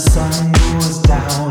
sun goes down.